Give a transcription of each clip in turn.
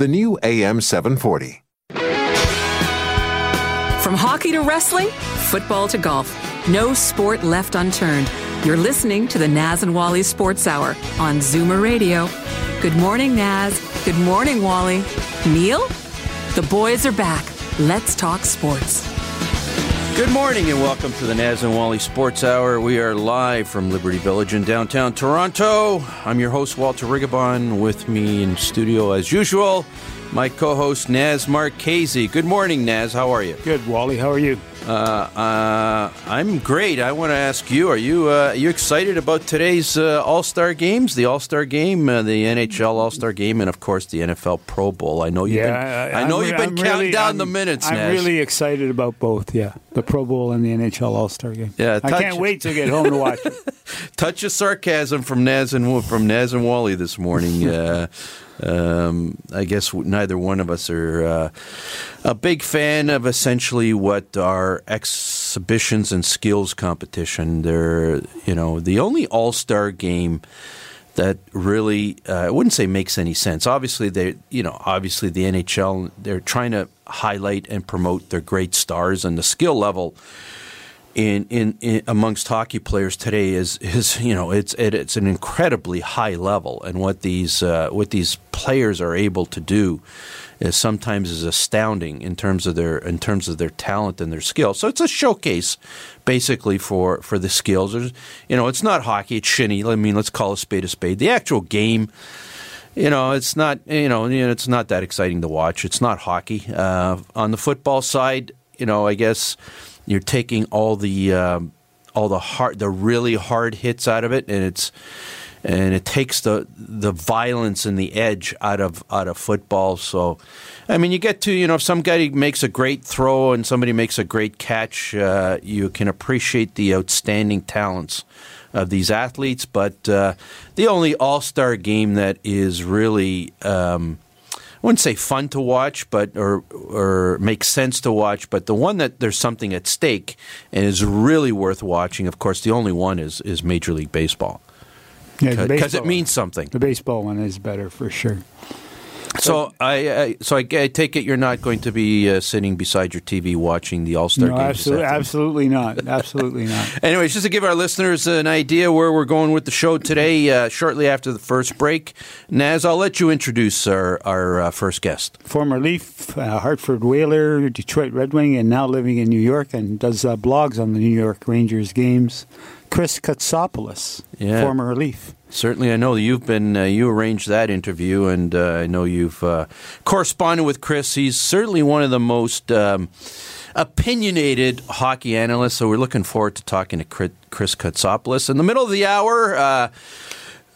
the new AM 740. From hockey to wrestling, football to golf, no sport left unturned. You're listening to the Naz and Wally Sports Hour on Zoomer Radio. Good morning, Naz. Good morning, Wally. Neil? The boys are back. Let's talk sports. Good morning and welcome to the Naz and Wally Sports Hour. We are live from Liberty Village in downtown Toronto. I'm your host, Walter Rigobon. With me in studio, as usual, my co host, Naz Marchese. Good morning, Naz. How are you? Good, Wally. How are you? Uh, uh, I'm great. I want to ask you: Are you uh, are you excited about today's uh, All Star games? The All Star game, uh, the NHL All Star game, and of course the NFL Pro Bowl. I know you've yeah, been, I know I'm- you've been I'm counting really- down I'm- the minutes. I'm Naz. really excited about both. Yeah, the Pro Bowl and the NHL All Star game. Yeah, I can't wait to get home to watch it. touch of sarcasm from Naz and from Naz and Wally this morning. Uh, um, I guess neither one of us are uh, a big fan of essentially what are exhibitions and skills competition. They're you know the only All Star game that really uh, I wouldn't say makes any sense. Obviously, they you know obviously the NHL they're trying to highlight and promote their great stars and the skill level in, in, in amongst hockey players today is is you know it's it, it's an incredibly high level and what these uh, what these players are able to do is sometimes is astounding in terms of their in terms of their talent and their skill. So it's a showcase basically for for the skills. There's, you know, it's not hockey, it's shinny. I mean, let's call a spade a spade. The actual game you know, it's not you know, it's not that exciting to watch. It's not hockey. Uh, on the football side, you know, I guess you're taking all the um, all the hard, the really hard hits out of it, and it's and it takes the the violence and the edge out of out of football. So, I mean, you get to you know, if some guy makes a great throw and somebody makes a great catch, uh, you can appreciate the outstanding talents of these athletes. But uh, the only All Star game that is really um, I wouldn't say fun to watch, but or or makes sense to watch, but the one that there's something at stake and is really worth watching. Of course, the only one is is Major League Baseball Yeah, because it means something. the baseball one is better for sure. So I, I so I, I take it you're not going to be uh, sitting beside your TV watching the All Star No, game. absolutely, absolutely not. Absolutely not. Anyways, just to give our listeners an idea where we're going with the show today, uh, shortly after the first break, Naz, I'll let you introduce our our uh, first guest. Former Leaf, uh, Hartford Whaler, Detroit Red Wing, and now living in New York and does uh, blogs on the New York Rangers games. Chris Kotsopoulos, Yeah. former Leaf. Certainly, I know you've been uh, you arranged that interview, and uh, I know you've uh, corresponded with Chris. He's certainly one of the most um, opinionated hockey analysts. So we're looking forward to talking to Chris Kotsopoulos in the middle of the hour.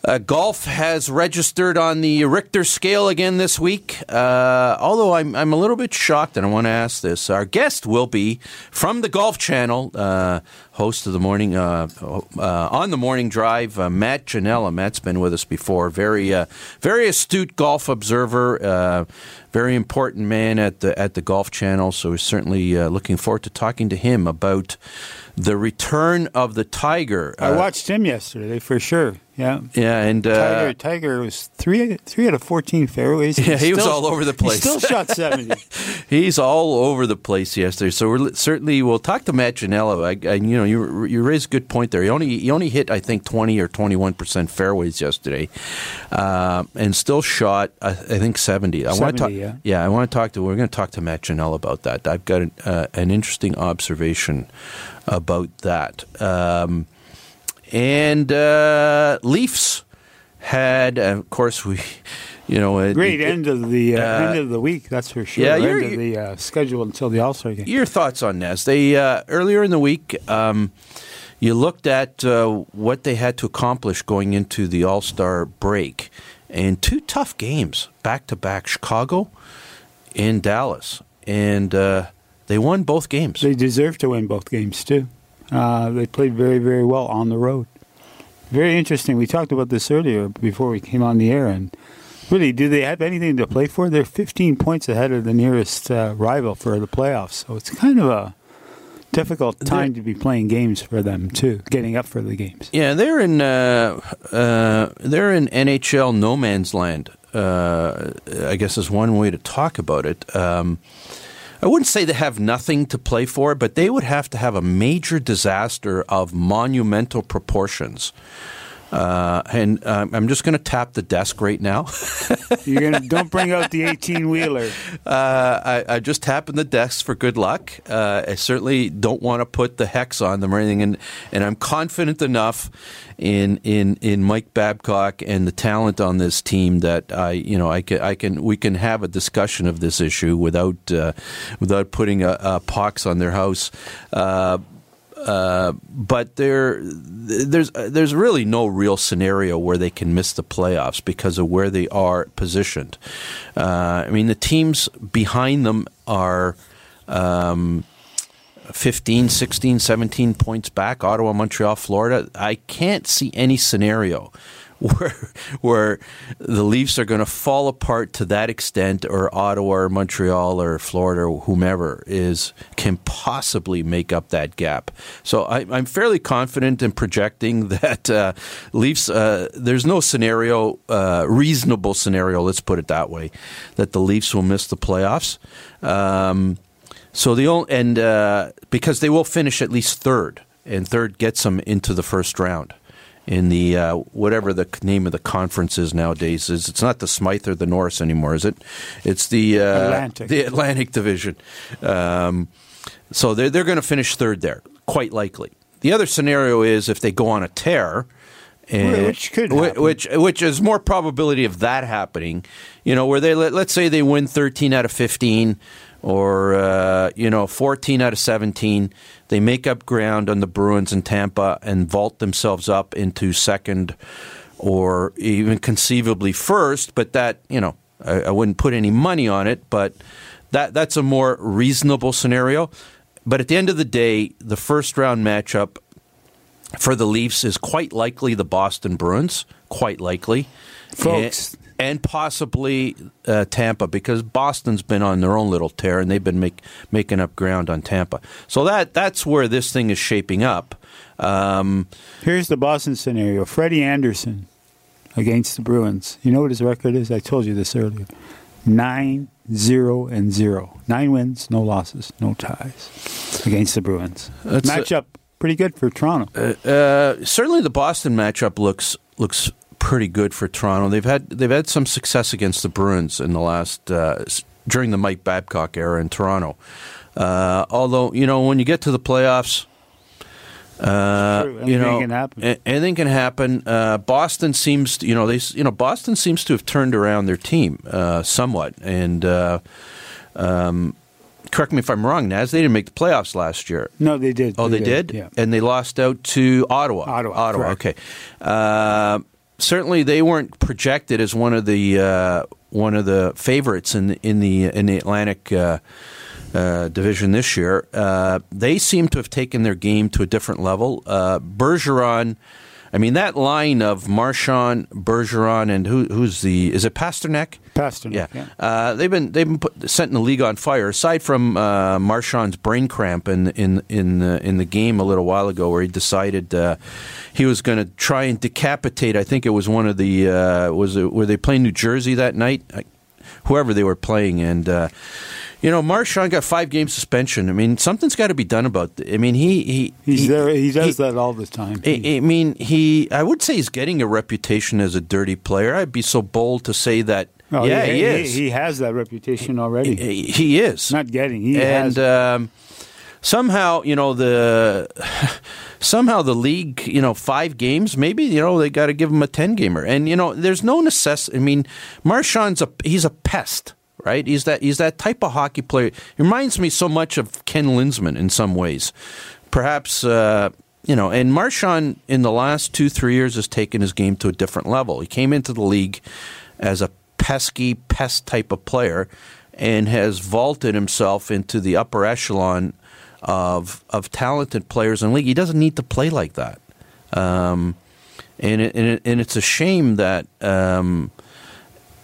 Uh, golf has registered on the Richter scale again this week. Uh, although I'm, I'm a little bit shocked, and I want to ask this. Our guest will be from the Golf Channel, uh, host of the morning uh, uh, on the morning drive, uh, Matt Ginella. Matt's been with us before. Very uh, very astute golf observer. Uh, very important man at the at the Golf Channel. So we're certainly uh, looking forward to talking to him about the return of the Tiger. I watched him yesterday for sure. Yeah. yeah, and uh, Tiger, Tiger was three three out of fourteen fairways. Yeah, he was all over the place. He still shot seventy. He's all over the place yesterday. So we're certainly we'll talk to Matt Ginella. I, I, you know, you you raised a good point there. He only he only hit I think twenty or twenty one percent fairways yesterday, uh, and still shot I, I think seventy. I want to 70, talk. yeah. I want to talk to. We're going to talk to Matt Ginella about that. I've got an, uh, an interesting observation about that. Um, and uh, Leafs had, uh, of course, we, you know, it- Great it- end of the uh, uh, end of the week, that's for sure. yeah, end of the uh, schedule until the All Star game. Your thoughts on Naz? They uh, earlier in the week, um, you looked at uh, what they had to accomplish going into the All Star break, and two tough games back to back Chicago and Dallas. And uh, they won both games. They deserve to win both games, too. Uh, they played very, very well on the road. Very interesting. We talked about this earlier before we came on the air. And really, do they have anything to play for? They're 15 points ahead of the nearest uh, rival for the playoffs. So it's kind of a difficult time to be playing games for them too, getting up for the games. Yeah, they're in uh, uh, they're in NHL no man's land. Uh, I guess is one way to talk about it. Um, I wouldn't say they have nothing to play for, but they would have to have a major disaster of monumental proportions uh, and uh, I'm just going to tap the desk right now. You're gonna don't bring out the 18 wheeler. Uh, I, I just tapping the desk for good luck. Uh, I certainly don't want to put the hex on them or anything, and and I'm confident enough in in in Mike Babcock and the talent on this team that I you know I can I can we can have a discussion of this issue without uh, without putting a, a pox on their house. Uh, but there, there's there's really no real scenario where they can miss the playoffs because of where they are positioned. Uh, I mean, the teams behind them are. Um, 15, 16, 17 points back, Ottawa, Montreal, Florida. I can't see any scenario where where the Leafs are going to fall apart to that extent, or Ottawa, or Montreal, or Florida, or whomever is can possibly make up that gap. So I, am fairly confident in projecting that uh, Leafs. Uh, there's no scenario, uh, reasonable scenario. Let's put it that way, that the Leafs will miss the playoffs. Um, so the only and uh, because they will finish at least third, and third gets them into the first round in the uh, whatever the name of the conference is nowadays. Is it's not the Smythe or the Norris anymore, is it? It's the uh, Atlantic. the Atlantic Division. Um, so they're they're going to finish third there, quite likely. The other scenario is if they go on a tear. And, which could happen. which which is more probability of that happening, you know, where they let, let's say they win thirteen out of fifteen, or uh, you know 14 out of 17 they make up ground on the bruins in tampa and vault themselves up into second or even conceivably first but that you know I, I, wouldn't put any money on it but that that's a more reasonable scenario. But at the end of the day the first round matchup for the leafs is quite likely the boston bruins quite likely. Folks and, possibly uh, Tampa because Boston's been on their own little tear and they've been make, making up ground on Tampa. So that that's where this thing is shaping up. Um, Here's the Boston scenario: Freddie Andersen against the Bruins. You know what his record is? I told you this earlier. Nine zero and zero. Nine wins, no losses, no ties against the Bruins. That's matchup a, pretty good for Toronto. Uh, uh, certainly, the Boston matchup looks looks pretty good for Toronto. They've had they've had some success against the Bruins in the last uh, during the Mike Babcock era in Toronto. Uh, although you know when you get to the playoffs, uh, you know can anything can happen. Uh, Boston seems to, you know they you know Boston seems to have turned around their team uh, somewhat and. Uh, um, correct me if I'm wrong, Naz. They didn't make the playoffs last year. No, they did. Oh, they, they did? did? Yeah. And they lost out to Ottawa. Ottawa. Ottawa. Correct. Okay. Uh, certainly they weren't projected as one of the uh, one of the favorites in in the in the Atlantic. Uh, uh, division this year, uh, they seem to have taken their game to a different level. Uh, Bergeron, I mean that line of Marchand, Bergeron, and who, who's the is it Pastrnak? Pastrnak. Yeah, yeah. Uh, they've been they've been put, setting the league on fire. Aside from uh, Marchand's brain cramp in in in the, in the game a little while ago, where he decided uh, he was going to try and decapitate. I think it was one of the uh, was it, were they playing New Jersey that night? whoever they were playing, and uh, you know, Marchand got five game suspension. I mean, something's got to be done about. Th- I mean, he he he's he, there. He does he, that all the time. I, I, mean, he. I would say he's getting a reputation as a dirty player. I'd be so bold to say that. Oh, yeah, he, he, is. He, has that reputation already. He, he is not getting. He and um, somehow, you know the. somehow the league, you know, five games, maybe, you know, they got to give him a 10 gamer. And, you know, there's no necessity. I mean, Marchand's a, he's a pest right? He's that he's that type of hockey player. He reminds me so much of Ken Linseman in some ways. Perhaps uh, you know, and Marchand in the last two three years has taken his game to a different level. He came into the league as a pesky pest type of player and has vaulted himself into the upper echelon of of talented players in the league. He doesn't need to play like that, um, and it, and, it, and it's a shame that. Um,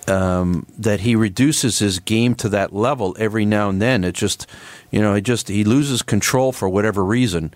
um, that he reduces his game to that level every now and then. It just, you know, it just he loses control for whatever reason.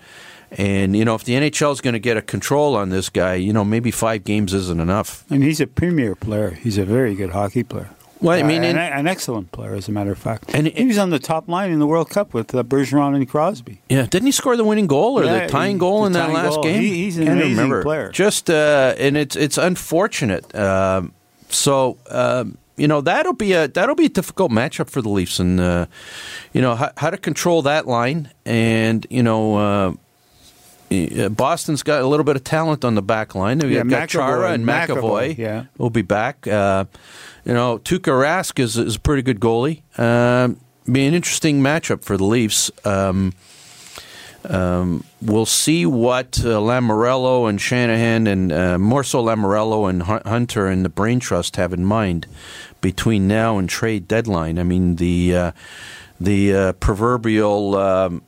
And you know, if the NHL is going to get a control on this guy, you know, maybe five games isn't enough. And he's a premier player. He's a very good hockey player. Well, I mean, uh, an, an excellent player, as a matter of fact. And he was on the top line in the World Cup with uh, Bergeron and Crosby. Yeah, didn't he score the winning goal or Yeah, the tying he- goal the in that last goal. game? He- he's an Can't amazing remember. player. Just uh, and it's it's unfortunate. Um, so um, you know that'll be a that'll be a difficult matchup for the Leafs, and uh, you know how, how to control that line, and you know. Uh, uh, Boston's got a little bit of talent on the back line. We've Yeah, got Chara and McAvoy, McAvoy. yeah. will be back. Uh, you know, Tuukka Rask is, is a pretty good goalie. Um, be an interesting matchup for the Leafs. Um, um, we'll see what uh, Lamoriello and Shanahan, and uh, more so Lamoriello and Hunter and the Brain Trust have in mind between now and trade deadline. I mean, the uh, the uh, proverbial um,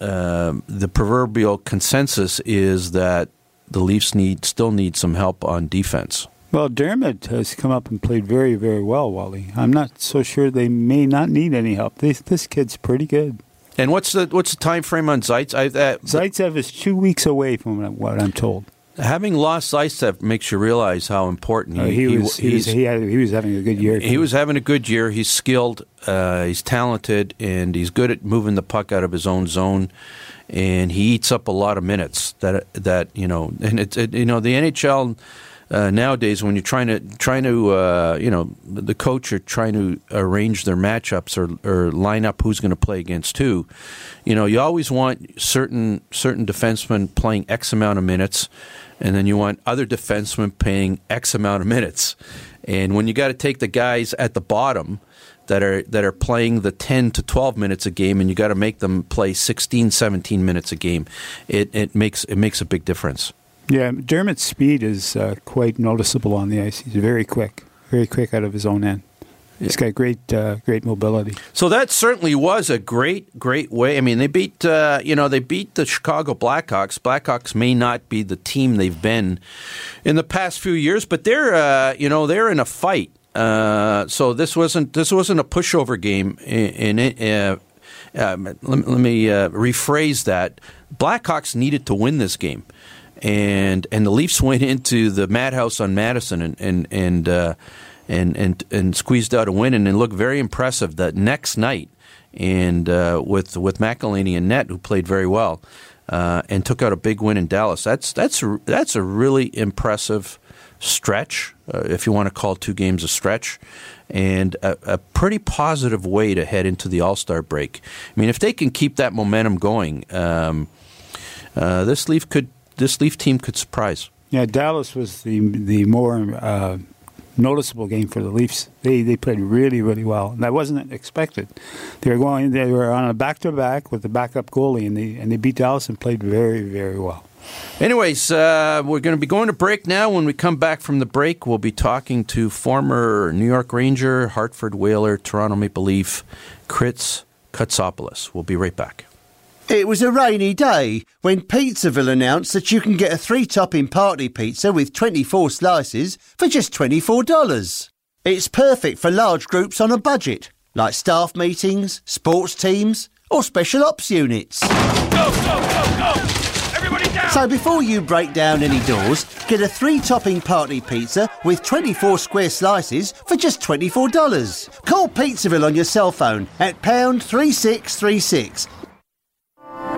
uh, the proverbial consensus is that the Leafs need still need some help on defense. Well, Dermott has come up and played very, very well, Wally. I'm not so sure they may not need any help. This, this kid's pretty good. And what's the what's the time frame on? I, uh, Zaitsev is two weeks away from what I'm told. having lost Zaitsev makes you realize how important he, Uh, he, was, he, was, he, had, he was having a good year. He was having a good year. He's skilled, uh, he's talented, and he's good at moving the puck out of his own zone. And he eats up a lot of minutes. That that you know, and it's it, you know the NHL uh, nowadays when you're trying to trying to uh, you know the coach are trying to arrange their matchups or, or line up who's going to play against who. You know, you always want certain certain defensemen playing X amount of minutes, and then you want other defensemen playing X amount of minutes. And when you got to take the guys at the bottom that are that are playing the 10 to 12 minutes a game and you got to make them play 16 17 minutes a game it it makes it makes a big difference Yeah, Dermott's speed is uh, quite noticeable on the ice. He's very quick, very quick out of his own end. He's got great, uh, great mobility. so that certainly was a great great way i mean they beat uh, you know they beat the chicago blackhawks blackhawks may not be the team they've been in the past few years but they're uh, you know they're in a fight uh, so this wasn't this wasn't a pushover game in, in it uh, um, let, let me uh, rephrase that. Blackhawks needed to win this game, and and the Leafs went into the madhouse on Madison and and and uh, and, and and squeezed out a win and it looked very impressive. The next night, and uh, with with McElhinney and Net, who played very well, uh, and took out a big win in Dallas. That's that's a, that's a really impressive stretch, uh, if you want to call two games a stretch, and a, a pretty positive way to head into the All Star break. I mean, if they can keep that momentum going, um, uh, this Leaf could this Leaf team could surprise. Yeah, Dallas was the the more uh, noticeable game for the Leafs. They they played really really well. And that wasn't expected. They were going. They were on a back to back with the backup goalie, and they and they beat Dallas and played very very well. Anyways, uh, we're going to be going to break now. When we come back from the break, we'll be talking to former New York Ranger, Hartford Whaler, Toronto Maple Leaf, Kritz Kotsopoulos. We'll be right back. It was a rainy day when Pizzaville announced that you can get a three topping party pizza with 24 slices for just $24. It's perfect for large groups on a budget, like staff meetings, sports teams, or special ops units. Go, go, go, go! So before you break down any doors, get a three topping party pizza with 24 square slices for just $24. Call Pizzaville on your cell phone at pound 3636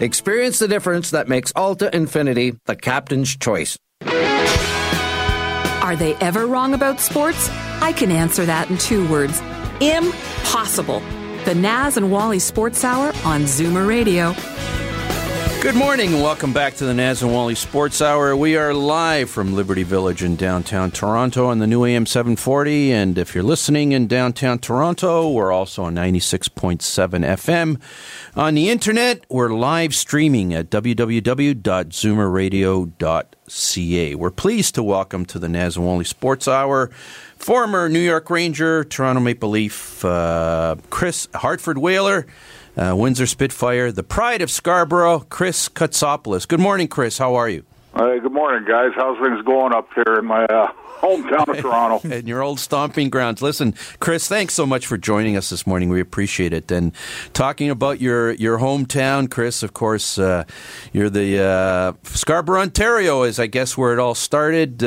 Experience the difference that makes Alta Infiniti the captain's choice. Are they ever wrong about sports? I can answer that in two words impossible. The Naz and Wally Sports Hour on Zoomer Radio. Good morning and welcome back to the Naz and Wally Sports Hour. We are live from Liberty Village in downtown Toronto on the new AM 740. And if you're listening in downtown Toronto, we're also on 96.7 FM. On the internet, we're live streaming at www.zoomerradio.ca. We're pleased to welcome to the Naz and Wally Sports Hour former New York Ranger, Toronto Maple Leaf, uh, Chris Hartford Whaler uh, Windsor Spitfire, the pride of Scarborough, Chris Kotsopoulos. Good morning, Chris. How are you? Hey, good morning, guys. How's things going up here in my uh, hometown of Toronto? and your old stomping grounds. Listen, Chris, thanks so much for joining us this morning. We appreciate it. And talking about your, your hometown, Chris, of course, uh, you're the uh, Scarborough, Ontario, is I guess where it all started.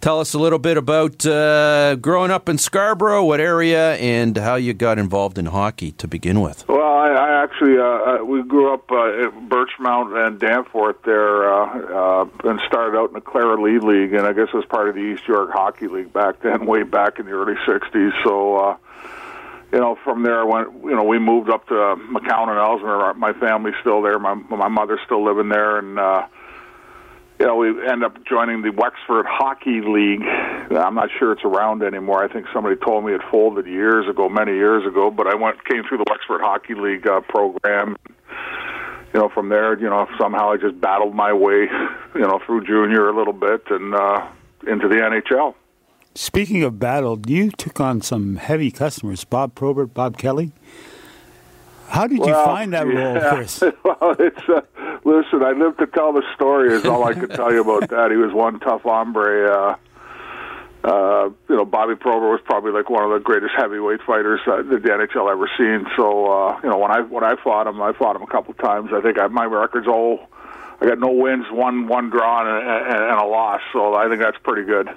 Uh, tell us a little bit about uh, growing up in Scarborough, what area, and how you got involved in hockey to begin with. Well, I, I actually uh, we grew up uh, at Birchmount and Danforth there, uh, uh, and started out in the Clara Lee League, and I guess it was part of the East York Hockey League back then, way back in the early '60s. So. Uh, you know, from there, I went. You know, we moved up to McCowan and Ellesmere. My family's still there. My my mother's still living there, and uh, you know, we end up joining the Wexford Hockey League. I'm not sure it's around anymore. I think somebody told me it folded years ago, many years ago. But I went came through the Wexford Hockey League uh, program. You know, from there, you know, somehow I just battled my way, you know, through junior a little bit and uh, into the NHL. Speaking of battle, you took on some heavy customers, Bob Probert, Bob Kelly. How did you find that role. Chris? well, it's uh, listen. I live to tell the story. Is all I can tell you about that. He was one tough hombre. Uh, uh, you know, Bobby Probert was probably like one of the greatest heavyweight fighters uh, that the NHL ever seen. So, uh, you know, when I when I fought him, I fought him a couple times. I think I, my record's all. I got no wins, one one draw, and, and, and a loss. So I think that's pretty good.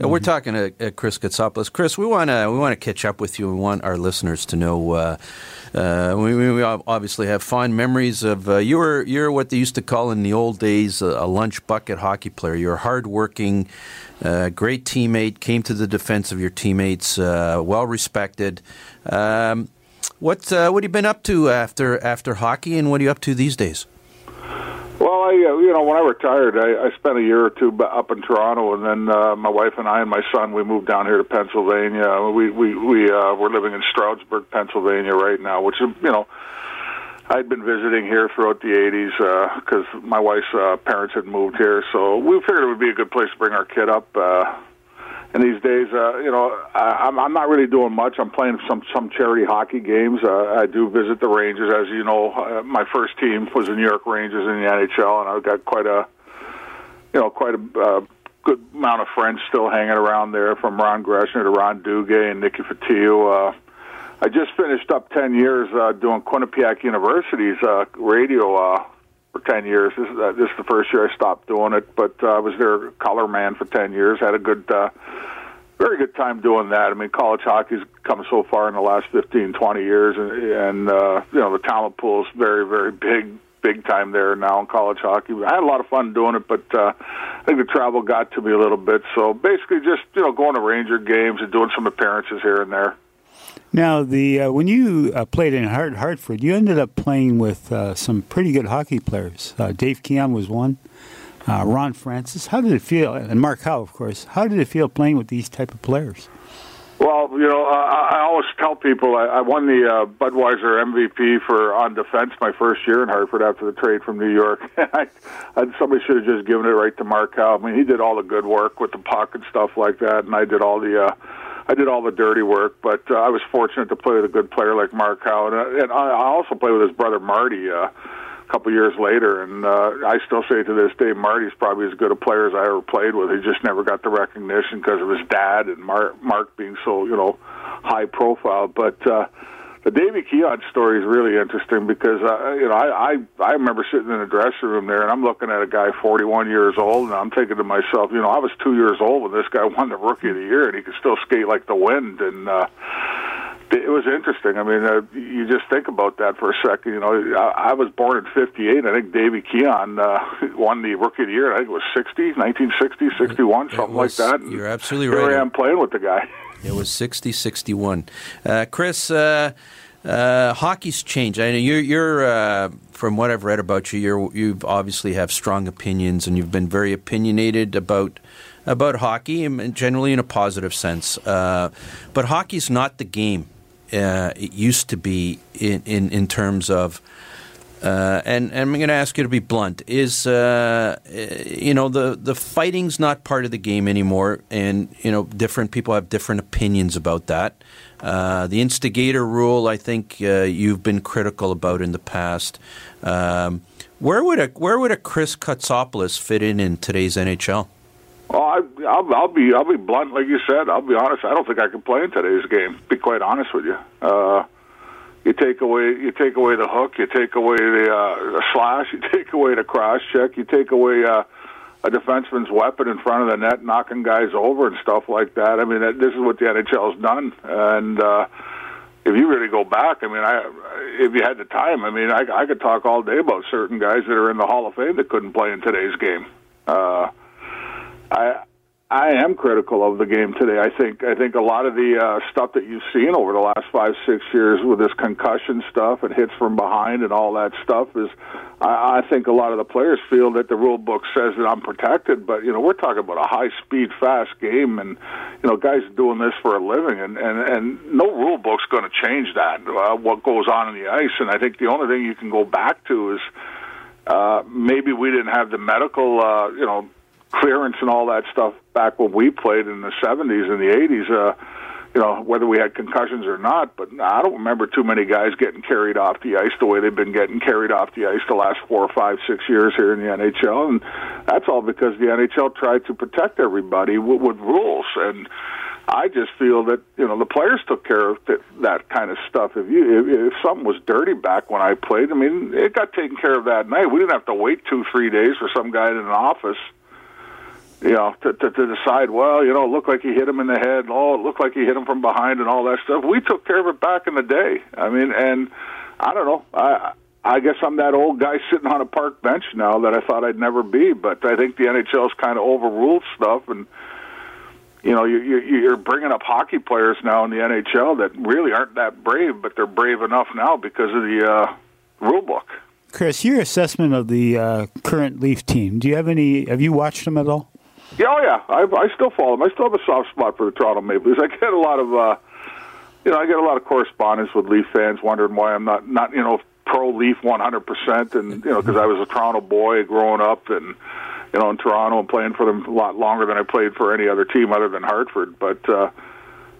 We're talking to uh, Chris Kotsopoulos. Chris, we want to we want to catch up with you. We want our listeners to know. Uh, uh, we, we obviously have fond memories of uh, you were you're what they used to call in the old days a, a lunch bucket hockey player. You're hardworking, uh, great teammate. Came to the defense of your teammates. Uh, well respected. Um, what uh, what have you been up to after after hockey, and what are you up to these days? Well, I uh, you know when I retired, I, I spent a year or two up in Toronto, and then uh, my wife and I and my son we moved down here to Pennsylvania. We we we uh, we're living in Stroudsburg, Pennsylvania right now, which is you know I'd been visiting here throughout the '80s because my wife's uh, parents had moved here, so we figured it would be a good place to bring our kid up. Uh, and these days, uh, you know, I, I'm, I'm not really doing much. I'm playing some some charity hockey games. Uh, I do visit the Rangers, as you know. Uh, my first team was the New York Rangers in the NHL, and I've got quite a, you know, quite a uh, good amount of friends still hanging around there, from Ron Greschner to Ron Duguay and Nicky Fatillo. Uh, I just finished up ten years uh, doing Quinnipiac University's uh, radio. Uh, for 10 years. This is, uh, this is the first year I stopped doing it, but uh, I was their color man for 10 years. Had a good, uh, very good time doing that. I mean, college hockey's come so far in the last 15, 20 years, and, and uh, you know, the talent pool is very, very big, big time there now in college hockey. I had a lot of fun doing it, but uh, I think the travel got to me a little bit. So basically, just, you know, going to Ranger games and doing some appearances here and there. Now, the uh, when you uh, played in Hart- Hartford, you ended up playing with uh, some pretty good hockey players. Uh, Dave Keon was one. Uh, Ron Francis. How did it feel? And Mark Howe, of course. How did it feel playing with these type of players? Well, you know, I, I always tell people I, I won the uh, Budweiser MVP for on defense my first year in Hartford after the trade from New York. I, I, somebody should have just given it right to Mark Howe. I mean, he did all the good work with the puck and stuff like that, and I did all the. Uh, I did all the dirty work, but uh, I was fortunate to play with a good player like Mark Howe, and, and I also played with his brother Marty. Uh, a couple years later, and uh, I still say to this day, Marty's probably as good a player as I ever played with. He just never got the recognition because of his dad and Mark, Mark being so you know high profile. But uh, the Davy Keon story is really interesting because uh, you know I, I I remember sitting in the dressing room there, and I'm looking at a guy 41 years old, and I'm thinking to myself, you know, I was two years old when this guy won the Rookie of the Year, and he could still skate like the wind, and. uh it was interesting. I mean, uh, you just think about that for a second. You know, I, I was born in '58. I think Davy Keon uh, won the Rookie of the Year. I think it was 60, 1960, 61, something was, like that. You're absolutely right. Here I am playing with the guy. It was 60, 61. Uh, Chris, uh, uh, hockey's changed. I know you're, you're uh, from what I've read about you, you you obviously have strong opinions, and you've been very opinionated about about hockey, and generally in a positive sense. Uh, but hockey's not the game uh, it used to be in, in, in terms of. Uh, and, and, I'm going to ask you to be blunt. Is uh, you know the the fighting's not part of the game anymore, and you know different people have different opinions about that. Uh, the instigator rule, I think uh, you've been critical about in the past. Um, where would a where would a Chris Kotsopoulos fit in in today's NHL? Oh, I, I'll, I'll be I'll be blunt, like you said. I'll be honest. I don't think I can play in today's game. Be quite honest with you. Uh, you take away you take away the hook, you take away the, uh, the slash, you take away the cross check, you take away uh, a defenseman's weapon in front of the net, knocking guys over and stuff like that. I mean, that, this is what the NHL's done, and. uh if you really go back, I mean, I if you had the time, I mean, I, I could talk all day about certain guys that are in the Hall of Fame that couldn't play in today's game. Uh, I I am critical of the game today. I think I think a lot of the uh, stuff that you've seen over the last five six years with this concussion stuff and hits from behind and all that stuff is. I, I think a lot of the players feel that the rule book says that I'm protected, but you know we're talking about a high speed, fast game, and you know guys doing this for a living, and and and no rule book's going to change that. Uh, what goes on in the ice, and I think the only thing you can go back to is. Uh, maybe we didn't have the medical, uh, you know, clearance and all that stuff back when we played in the 70s and the 80s. Uh, you know, whether we had concussions or not, but I don't remember too many guys getting carried off the ice the way they've been getting carried off the ice the last four or five, six years here in the NHL, and that's all because the NHL tried to protect everybody with, with rules. And I just feel that you know the players took care of th- that kind of stuff. If you if, if something was dirty back when I played, I mean, it got taken care of that night. We didn't have to wait two, three days for some guy in an office you know, to, to, to decide, well, you know, it looked like he hit him in the head. Oh, it looked like he hit him from behind and all that stuff. We took care of it back in the day. I mean, and I don't know. I I guess I'm that old guy sitting on a park bench now that I thought I'd never be. But I think the NHL's kind of overruled stuff, and you know, you, you, you're bringing up hockey players now in the NHL that really aren't that brave, but they're brave enough now because of the uh, rule book. Chris, your assessment of the uh, current Leaf team. Do you have any? Have you watched them at all? Yeah, oh yeah, I, I still follow them. I still have a soft spot for the Toronto Maple Leafs. I get a lot of, uh, you know, I get a lot of correspondence with Leaf fans wondering why I'm not, not, you know, pro Leaf 100, percent and you know, because I was a Toronto boy growing up and you know in Toronto and playing for them a lot longer than I played for any other team other than Hartford. But uh,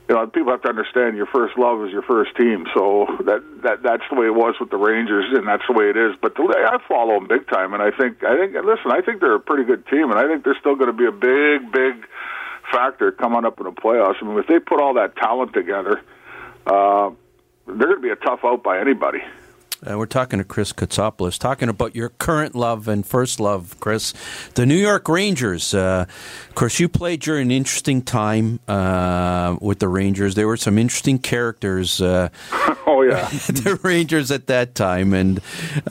you know, people have to understand your first love is your first team. So that that that's the way it was with the Rangers, and that's the way it is. But the, I follow them big time, and I think I think listen, I think they're a pretty good team, and I think they're still going to be a big big factor coming up in the playoffs. I mean, if they put all that talent together, uh, they're going to be a tough out by anybody. Uh, we're talking to Chris Kotsopoulos, talking about your current love and first love, Chris, the New York Rangers. Uh, of course, you played during an interesting time uh, with the Rangers. There were some interesting characters. Uh, oh yeah, the Rangers at that time, and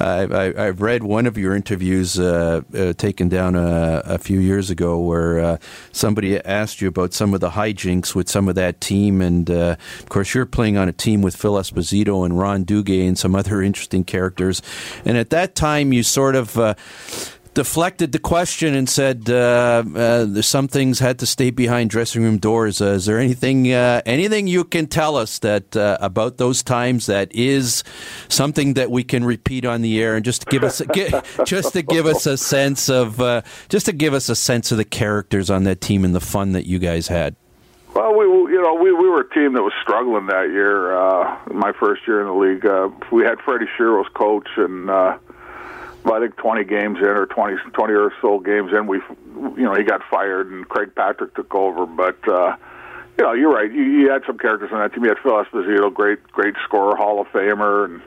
I, have read one of your interviews uh, uh, taken down a, a, few years ago, where somebody asked you about some of the hijinks with some of that team, and of course, you're playing on a team with Phil Esposito and Ron Duguay and some other interesting characters. And at that time, you sort of uh, deflected the question and said uh, uh, some things had to stay behind dressing room doors. Uh, is there anything uh, anything you can tell us that uh, about those times that is something that we can repeat on the air and just give us just to give us a sense of uh, just to give us a sense of the characters on that team and the fun that you guys had. You know we we were a team that was struggling that year. Uh, my first year in the league, uh, we had Freddie Shero as coach, and uh, I think 20 games in or 20 20 or so games in, we you know he got fired, and Craig Patrick took over. But uh, you know, you're right. You, you had some characters on that team. You had Phil Esposito, great great scorer, Hall of Famer, and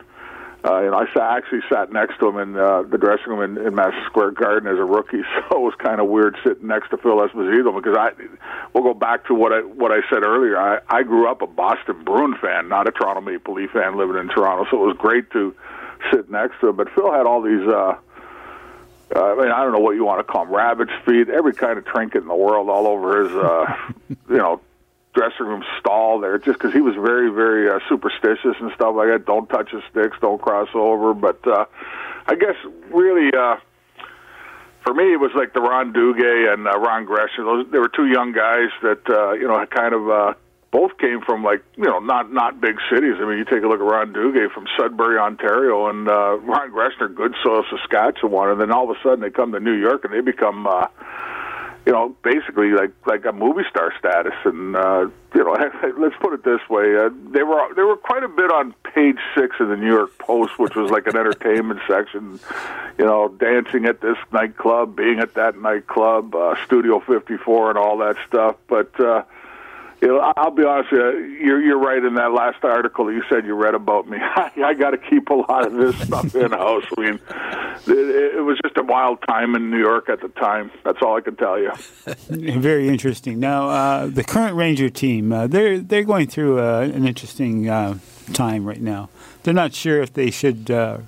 uh, and I sat, actually sat next to him in uh, the dressing room in, in Madison Square Garden as a rookie, so it was kind of weird sitting next to Phil Esposito because I, we'll go back to what I what I said earlier. I, I grew up a Boston Bruin fan, not a Toronto Maple Leaf fan, living in Toronto, so it was great to sit next to him. But Phil had all these. Uh, uh, I mean, I don't know what you want to call them, rabbit's feet, every kind of trinket in the world all over his, uh, you know, dressing room stall there just because he was very very uh, superstitious and stuff like that. Don't touch his sticks don't cross over. But uh i guess really uh for me it was like the ron duguay and uh, ron greschner those they were two young guys that uh you know kind of uh both came from like you know not not big cities. I mean, you take a look at Ron Duguay from Sudbury, Ontario, and uh, Ron Greschner, Goodsoil, Saskatchewan, and then all of a sudden they come to New York and they become uh, you know, basically like like a movie star status. And uh, you know, let's put it this way: uh, they were they were quite a bit on page six of the New York Post, which was like an entertainment section. You know, dancing at this nightclub, being at that nightclub, uh, Studio 54, and all that stuff. But uh, you know, I'll be honest with you. You're, you're right in that last article you said you read about me. I, I got to keep a lot of this stuff in house. I mean, it, it was just a wild time in New York at the time. That's all I can tell you. Very interesting. Now, uh, the current Ranger team, uh, they're they're going through uh, an interesting uh, time right now. They're not sure if they should uh,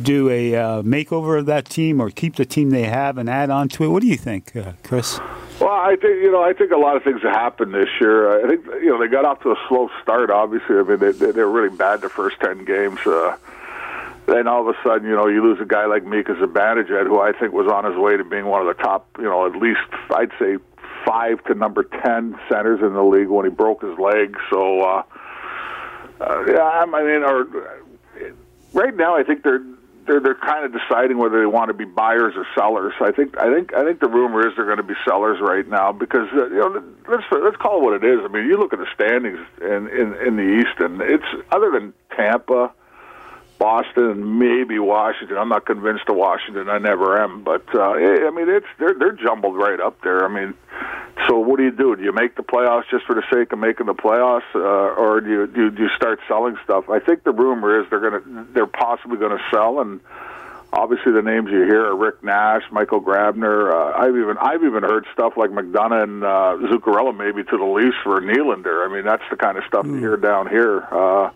do a uh, makeover of that team or keep the team they have and add on to it. What do you think, Chris? Well, I think you know, I think a lot of things happened this year. I think you know they got off to a slow start. Obviously, I mean they they, they were really bad the first ten games. Uh, then all of a sudden, you know, you lose a guy like Mika Zibanejad, who I think was on his way to being one of the top, you know, at least I'd say five to number ten centers in the league when he broke his leg. So, uh, uh, yeah, I mean, or right now, I think they're they're they're kind of deciding whether they want to be buyers or sellers. I think I think I think the rumor is they're going to be sellers right now because uh, you know let's let's call it what it is. I mean, you look at the standings in in, in the East, and it's other than Tampa, Boston, maybe Washington. I'm not convinced of Washington. I never am, but uh, I mean it's they're they're jumbled right up there. I mean, so what do you do? Do you make the playoffs just for the sake of making the playoffs, uh, or do you, do you do you start selling stuff? I think the rumor is they're gonna they're possibly going to sell, and obviously the names you hear are Rick Nash, Michael Grabner. Uh, I've even I've even heard stuff like McDonagh and uh, Zuccarello maybe to the Leafs for Nylander. I mean that's the kind of stuff mm. you hear down here. Uh,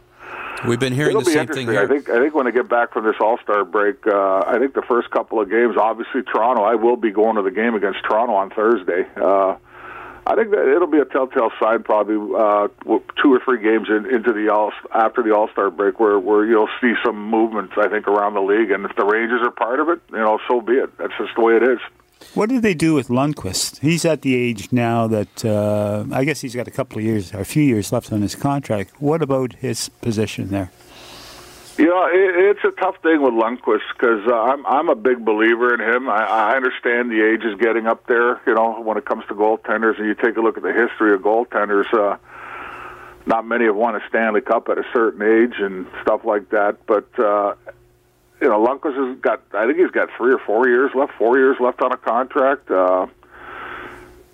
We've been hearing It'll the same thing here. I think I think when I get back from this All Star break, uh, I think the first couple of games, obviously Toronto. I will be going to the game against Toronto on Thursday. Uh, I think that it'll be a telltale sign, probably uh, two or three games in, into the all after the All Star break, where where you'll see some movement. I think around the league, and if the Rangers are part of it, you know, so be it. That's just the way it is. What did they do with Lundqvist? He's at the age now that uh, I guess he's got a couple of years, or a few years left on his contract. What about his position there? Yeah, it, it's a tough thing with Lundqvist because uh, I'm I'm a big believer in him. I, I understand the age is getting up there. You know, when it comes to goaltenders, and you take a look at the history of goaltenders. Uh, not many have won a Stanley Cup at a certain age and stuff like that. But uh, you know, Lundqvist has got. I think he's got three or four years left. Four years left on a contract. Uh,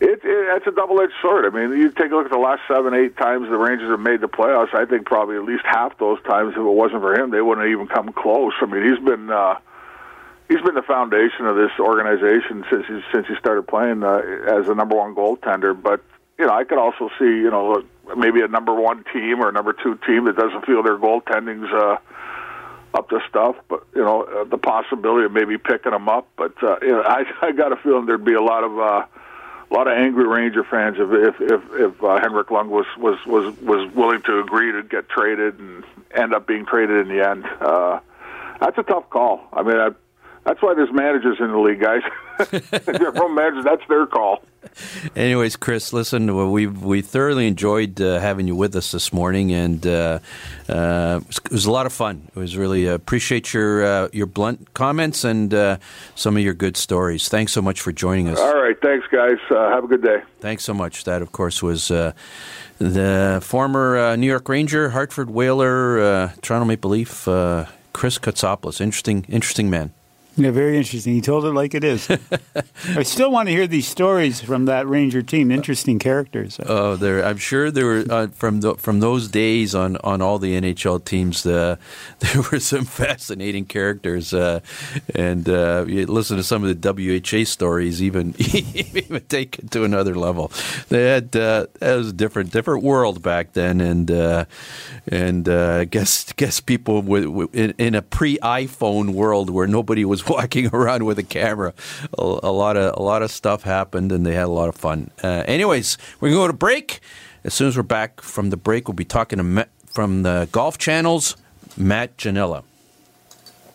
it, it it's a double edged sword. I mean, you take a look at the last seven, eight times the Rangers have made the playoffs. I think probably at least half those times, if it wasn't for him, they wouldn't even come close. I mean, he's been. uh He's been the foundation of this organization since he, since he started playing uh, as a number one goaltender. But you know, I could also see you know maybe a number one team or a number two team that doesn't feel their goaltending's uh, up to stuff. But you know, uh, the possibility of maybe picking them up. But uh, you know, I I got a feeling there'd be a lot of. Uh, a lot of angry Ranger fans if if if, if uh, Henrik Lund was, was was was willing to agree to get traded and end up being traded in the end. Uh, that's a tough call. I mean, I, that's why there's managers in the league, guys. From managers, that's their call. Anyways, Chris, listen, we we thoroughly enjoyed uh, having you with us this morning, and uh, uh, it was a lot of fun. It was really uh, appreciate your uh, your blunt comments and uh, some of your good stories. Thanks so much for joining us. All right, thanks, guys. have a good day. Thanks so much. That, of course, was the former New York Ranger, Hartford Whaler, Toronto Maple Leaf, Chris Kotsopoulos. Interesting, interesting man. Yeah, very interesting. He told it like it is. I still want to hear these stories from that Ranger team. Interesting characters. Oh, there! I'm sure there were uh, from the, from those days on, on all the NHL teams. Uh, there were some fascinating characters, uh, and uh, you listen to some of the WHA stories, even even take it to another level. They had uh, it was a different different world back then, and uh, and uh, guess guess people in, in a pre iPhone world where nobody was walking around with a camera. A, a, lot of a lot of stuff happened, and they had a lot of fun. Uh, anyways, we're gonna go to break. As soon as we're back from the break, we'll be talking to Matt, from the Golf Channel's Matt Ginella.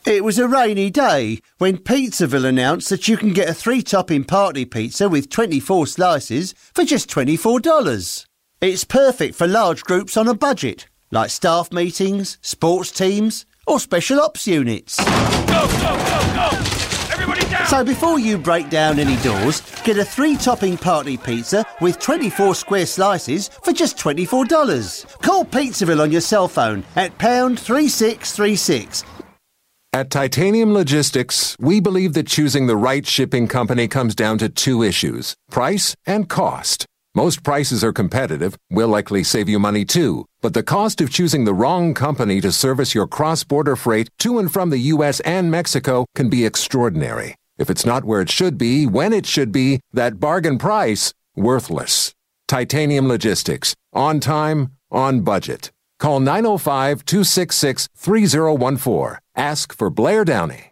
It was a rainy day when Pizzaville announced that you can get a three topping party pizza with 24 slices for just $24. It's perfect for large groups on a budget, like staff meetings, sports teams, or special ops units. Go, go, go, go! Everybody down! So before you break down any doors, get a three topping party pizza with 24 square slices for just $24. Call Pizzaville on your cell phone at pound 3636. At Titanium Logistics, we believe that choosing the right shipping company comes down to two issues price and cost. Most prices are competitive, will likely save you money too, but the cost of choosing the wrong company to service your cross border freight to and from the U.S. and Mexico can be extraordinary. If it's not where it should be, when it should be, that bargain price, worthless. Titanium Logistics. On time, on budget. Call 905 266 3014. Ask for Blair Downey.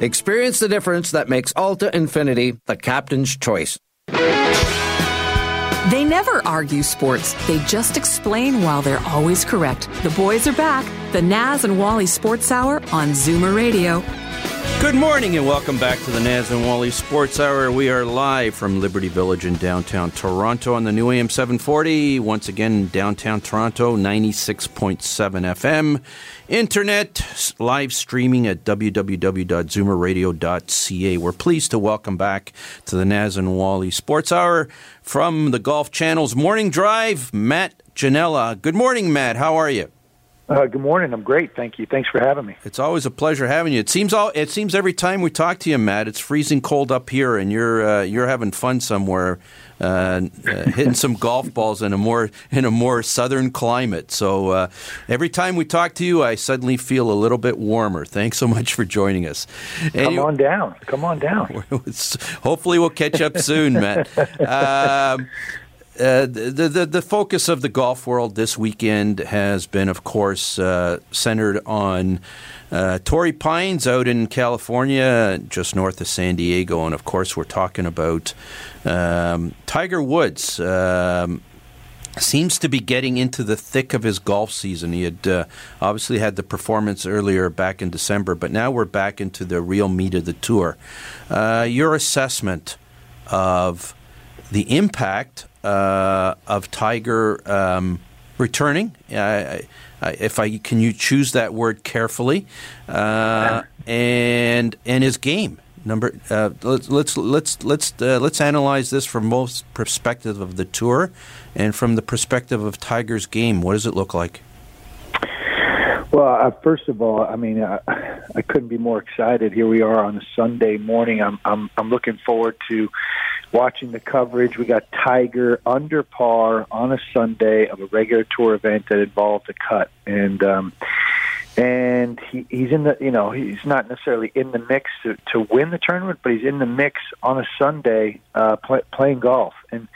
Experience the difference that makes Alta Infiniti the captain's choice. They never argue sports, they just explain while they're always correct. The boys are back. The Naz and Wally Sports Hour on Zoomer Radio. Good morning and welcome back to the Naz and Wally Sports Hour. We are live from Liberty Village in downtown Toronto on the new AM 740. Once again, downtown Toronto, 96.7 FM. Internet live streaming at www.zoomerradio.ca. We're pleased to welcome back to the Naz and Wally Sports Hour from the Golf Channel's Morning Drive, Matt Ginella. Good morning, Matt. How are you? Uh, good morning. I'm great. Thank you. Thanks for having me. It's always a pleasure having you. It seems all it seems every time we talk to you, Matt, it's freezing cold up here, and you're uh, you're having fun somewhere, uh, uh hitting some golf balls in a more in a more southern climate. So uh, every time we talk to you, I suddenly feel a little bit warmer. Thanks so much for joining us. Come on down. Come on down. hopefully, we'll catch up soon, Matt. Uh, the, the, the focus of the golf world this weekend has been, of course, uh, centered on uh, Torrey Pines out in California, just north of San Diego, and of course, we're talking about um, Tiger Woods. Um, seems to be getting into the thick of his golf season. He had uh, obviously had the performance earlier back in December, but now we're back into the real meat of the tour. Uh, your assessment of the impact uh, of Tiger um, returning? if I can, you choose that word carefully, uh, and and his game. Number, uh, let's let's let's let's uh, let's analyze this from both perspective of the tour, and from the perspective of Tiger's game. What does it look like? Well, uh, first of all, I mean, uh, I couldn't be more excited. Here we are on a Sunday morning. I'm I'm I'm looking forward to watching the coverage. We got Tiger under par on a Sunday of a regular tour event that involved a cut, and um, and he, he's in the you know he's not necessarily in the mix to, to win the tournament, but he's in the mix on a Sunday uh, play, playing golf. And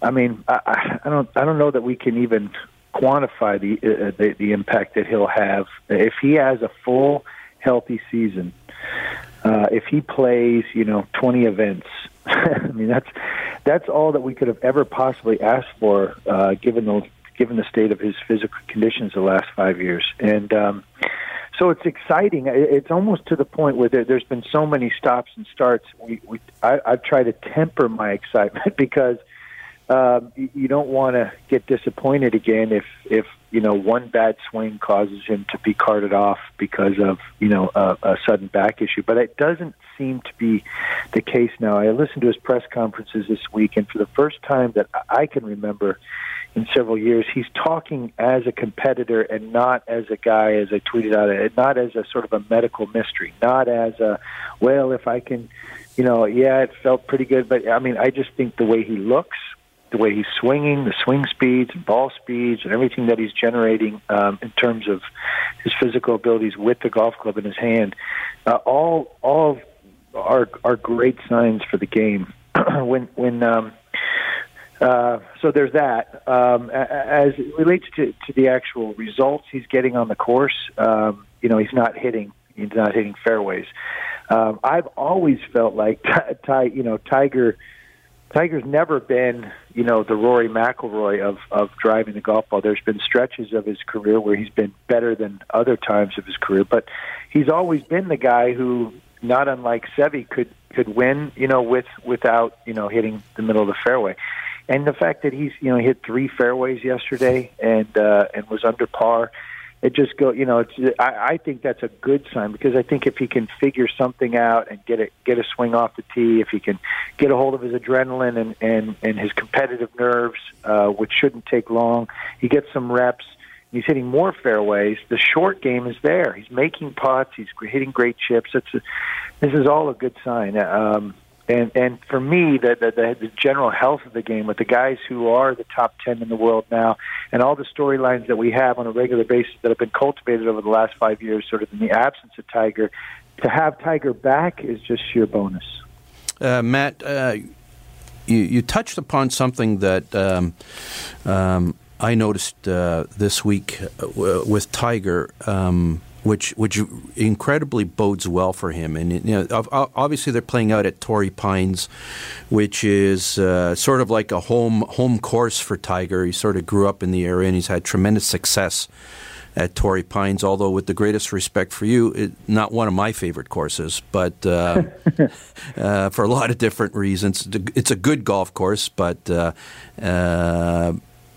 I mean, I, I don't I don't know that we can even quantify the, uh, the the impact that he'll have if he has a full healthy season. Uh, if he plays, you know, 20 events, I mean that's that's all that we could have ever possibly asked for, uh, given the given the state of his physical conditions the last five years. And um, so it's exciting. It's almost to the point where there, there's been so many stops and starts. We, we I, I've tried to temper my excitement because um, you don't want to get disappointed again if if you know one bad swing causes him to be carted off because of you know a, a sudden back issue. But it doesn't seem to be the case now. I listened to his press conferences this week, and for the first time that I can remember, in several years. He's talking as a competitor and not as a guy, as I tweeted out, not as a sort of a medical mystery, not as a, well, if I can, you know, yeah, it felt pretty good. But I mean, I just think the way he looks, the way he's swinging, the swing speeds and ball speeds and everything that he's generating um, in terms of his physical abilities with the golf club in his hand, uh, all, all are, are great signs for the game. when, when, um, uh, so there's that. Um, as it relates to, to the actual results he's getting on the course, um, you know, he's not hitting. He's not hitting fairways. Um, I've always felt like Ty, you know, Tiger. Tiger's never been, you know, the Rory McIlroy of of driving the golf ball. There's been stretches of his career where he's been better than other times of his career, but he's always been the guy who, not unlike Seve, could could win, you know, with without you know hitting the middle of the fairway and the fact that he's you know hit three fairways yesterday and uh, and was under par. It just go, you know. It's, I, I think that's a good sign because I think if he can figure something out and get a get a swing off the tee, if he can get a hold of his adrenaline and and and his competitive nerves, uh, which shouldn't take long, he gets some reps. He's hitting more fairways. The short game is there. He's making putts. He's hitting great chips. It's a, this is all a good sign. Um, and and for me, the, the the general health of the game with the guys who are the top ten in the world now, and all the storylines that we have on a regular basis that have been cultivated over the last five years, sort of in the absence of Tiger, to have Tiger back is just sheer bonus. Uh, Matt, uh, you you touched upon something that. Um, um, I noticed uh, this week uh, with Tiger. Um, which which incredibly bodes well for him. And you know, obviously they're playing out at Torrey Pines, which is uh, sort of like a home home course for Tiger. He sort of grew up in the area, and he's had tremendous success at Torrey Pines. Although, with the greatest respect for you, it, not one of my favorite courses, but uh, uh, for a lot of different reasons, it's a good golf course, but. Uh, uh,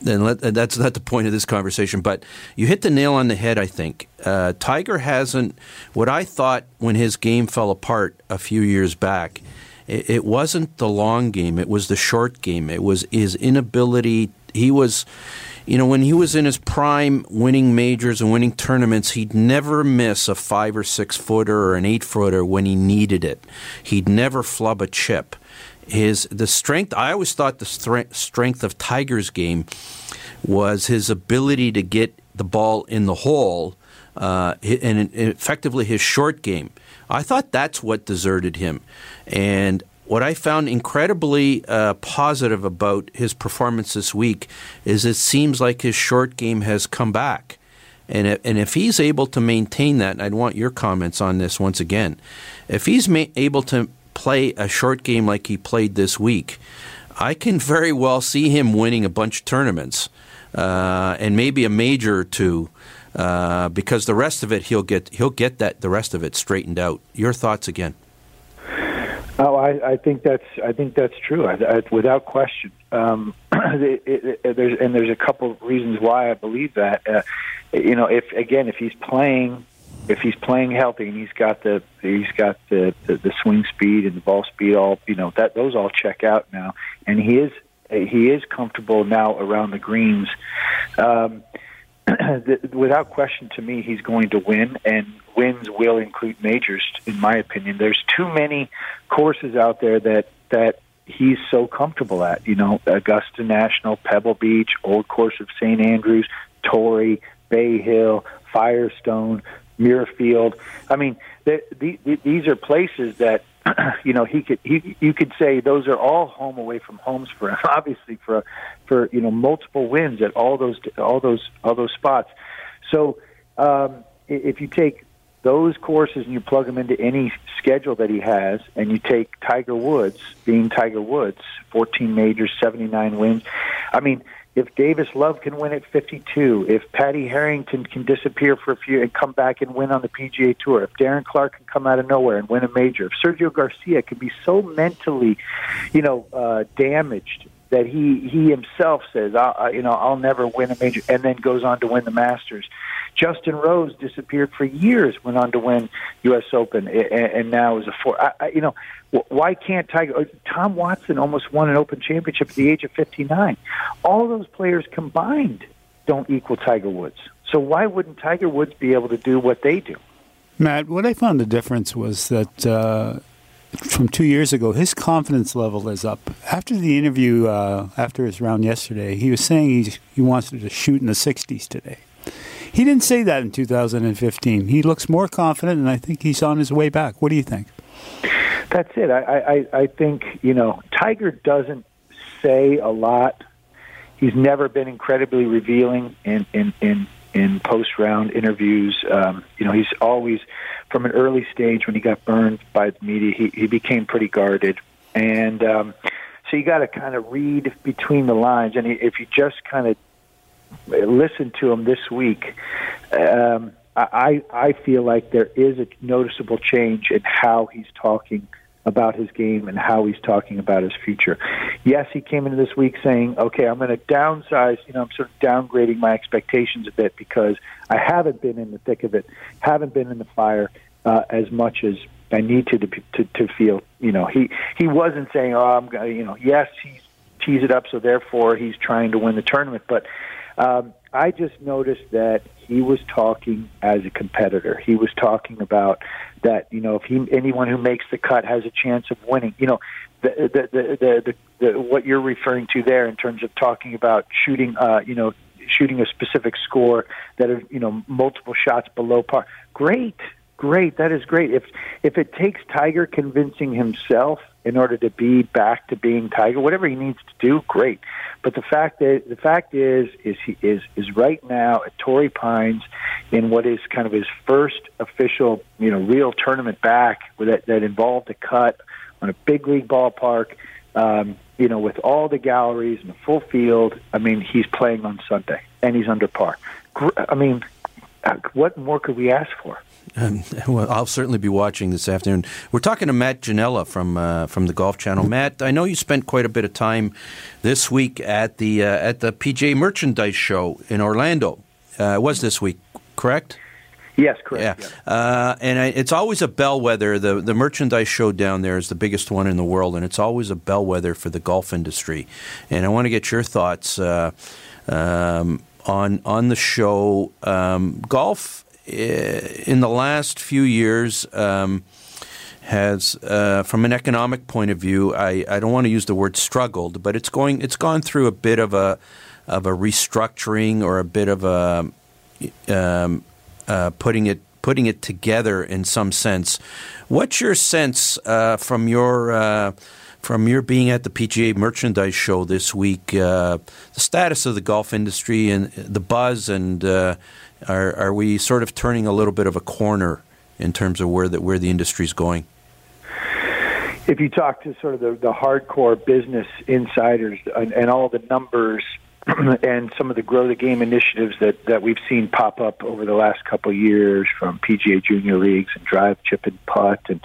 and, let, and that's not the point of this conversation, but you hit the nail on the head, I think. Uh, Tiger hasn't, what I thought when his game fell apart a few years back, it, it wasn't the long game, it was the short game. It was his inability. He was, you know, when he was in his prime winning majors and winning tournaments, he'd never miss a five or six footer or an eight footer when he needed it. He'd never flub a chip his the strength. I always thought the strength, strength of Tiger's game was his ability to get the ball in the hole, uh, and effectively his short game. I thought that's what deserted him, and what I found incredibly uh, positive about his performance this week is it seems like his short game has come back. And if, and if he's able to maintain that, and I'd want your comments on this once again, if he's ma- able to play a short game like he played this week, I can very well see him winning a bunch of tournaments uh, and maybe a major or two. Uh, because the rest of it he'll get he'll get that the rest of it straightened out. Your thoughts again? Oh, I, I think that's I think that's true, I, I, without question. Um, it, it, it, there's and there's a couple of reasons why I believe that. Uh, you know, if again, if he's playing, if he's playing healthy and he's got the he's got the, the the swing speed and the ball speed, all you know that those all check out now, and he is he is comfortable now around the greens. Um, without question, to me, he's going to win, and wins will include majors. In my opinion, there's too many courses out there that that he's so comfortable at. You know, Augusta National, Pebble Beach, Old Course of St Andrews, Torrey, Bay Hill, Firestone, Muirfield. I mean, the, the, these are places that you know he could he you could say those are all home away from homes for him obviously for for you know multiple wins at all those all those all those spots so um if you take those courses and you plug them into any schedule that he has and you take Tiger Woods being Tiger Woods 14 majors 79 wins I mean if Davis Love can win at 52, if Paddy Harrington can disappear for a few and come back and win on the PGA Tour, if Darren Clarke can come out of nowhere and win a major, if Sergio Garcia can be so mentally, you know, uh, damaged that he he himself says, I, you know, I'll never win a major, and then goes on to win the Masters. Justin Rose disappeared for years, went on to win U.S. Open, and, and now is a four. I, I, you know, why can't Tiger? Uh, Tom Watson almost won an Open championship at the age of 59. All those players combined don't equal Tiger Woods. So why wouldn't Tiger Woods be able to do what they do? Matt, what I found the difference was that uh, from two years ago, his confidence level is up. After the interview, uh, after his round yesterday, he was saying he's, he wants to shoot in the 60s today. He didn't say that in 2015. He looks more confident, and I think he's on his way back. What do you think? That's it. I, I, I think, you know, Tiger doesn't say a lot. He's never been incredibly revealing in, in, in, in post round interviews. Um, you know, he's always, from an early stage when he got burned by the media, he, he became pretty guarded. And um, so you got to kind of read between the lines. And if you just kind of listen to him this week, um, I I feel like there is a noticeable change in how he's talking about his game and how he's talking about his future. Yes, he came into this week saying, "Okay, I'm going to downsize. You know, I'm sort of downgrading my expectations a bit because I haven't been in the thick of it, haven't been in the fire uh, as much as I need to, to to to feel." You know, he he wasn't saying, "Oh, I'm going." To, you know, yes, he's tees it up, so therefore he's trying to win the tournament, but um, I just noticed that he was talking as a competitor. He was talking about that you know if he anyone who makes the cut has a chance of winning. You know the the the, the, the, the what you're referring to there in terms of talking about shooting. Uh, you know shooting a specific score that are you know multiple shots below par. Great, great. That is great. If if it takes Tiger convincing himself in order to be back to being Tiger, whatever he needs to do, great. But the fact that the fact is is he is is right now at Torrey Pines in what is kind of his first official, you know, real tournament back with that that involved a cut on a big league ballpark. Um, you know, with all the galleries and the full field, I mean, he's playing on Sunday and he's under par. I mean, what more could we ask for? Um, well, I'll certainly be watching this afternoon. We're talking to Matt Ginella from uh, from the Golf Channel. Matt, I know you spent quite a bit of time this week at the uh, at the PGA Merchandise Show in Orlando. Uh, it was this week, correct? Yes, correct. Yeah, yeah. Uh, and I, it's always a bellwether. The the merchandise show down there is the biggest one in the world, and it's always a bellwether for the golf industry. And I want to get your thoughts uh, um, on on the show. Um, golf in the last few years um, has, uh, from an economic point of view, I, I don't want to use the word struggled, but it's going it's gone through a bit of a of a restructuring or a bit of a um, uh, putting it putting it together in some sense. What's your sense uh, from your uh, from your being at the PGA Merchandise Show this week? Uh, the status of the golf industry and the buzz, and uh, are are we sort of turning a little bit of a corner in terms of where the where the industry's going? If you talk to sort of the, the hardcore business insiders and, and all the numbers and some of the grow the game initiatives that that we've seen pop up over the last couple of years from PGA Junior leagues and drive, chip, and putt, and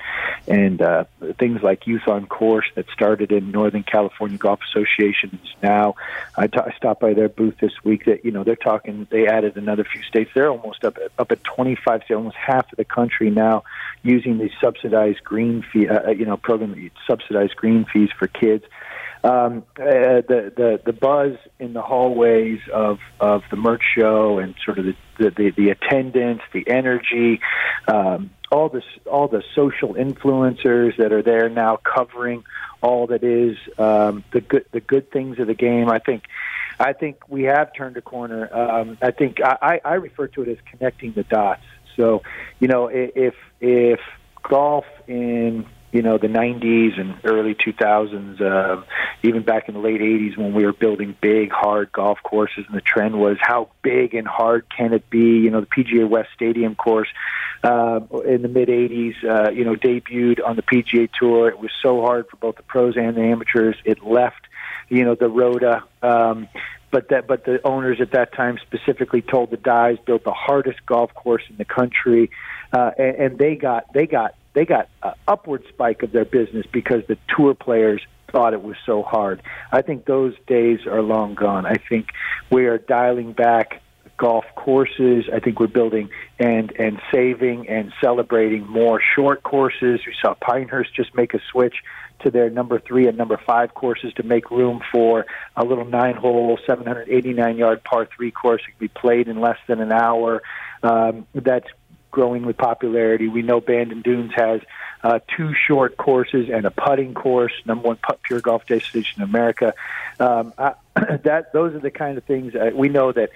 and uh, things like Youth on Course that started in Northern California Golf Association. Now, I, t- I stopped by their booth this week. That you know they're talking. They added another few states. They're almost up at, up at 25 states, almost half of the country now using these subsidized green fee. Uh, uh you know, program that subsidized green fees for kids um, uh, the the the buzz in the hallways of of the merch show and sort of the the, the, the attendance, the energy, um, all this all the social influencers that are there now covering all that is um, the good the good things of the game. I think. I think we have turned a corner. Um, I think I, I refer to it as connecting the dots. So, you know, if if golf in you know the 90s and early 2000s, uh, even back in the late 80s when we were building big, hard golf courses, and the trend was how big and hard can it be? You know, the PGA West Stadium course uh, in the mid 80s, uh, you know, debuted on the PGA Tour. It was so hard for both the pros and the amateurs. It left, you know, the Rota. Um, but that but the owners at that time specifically told the guys built the hardest golf course in the country, uh, and, and they got they got they got an upward spike of their business because the tour players thought it was so hard. I think those days are long gone. I think we are dialing back golf courses. I think we're building and and saving and celebrating more short courses. We saw Pinehurst just make a switch to their number three and number five courses to make room for a little nine-hole, 789-yard par three course that can be played in less than an hour. Um, that's growing with popularity. We know Bandon Dunes has uh, two short courses and a putting course, number one putt pure golf destination in America. Um, I, that those are the kind of things uh, we know that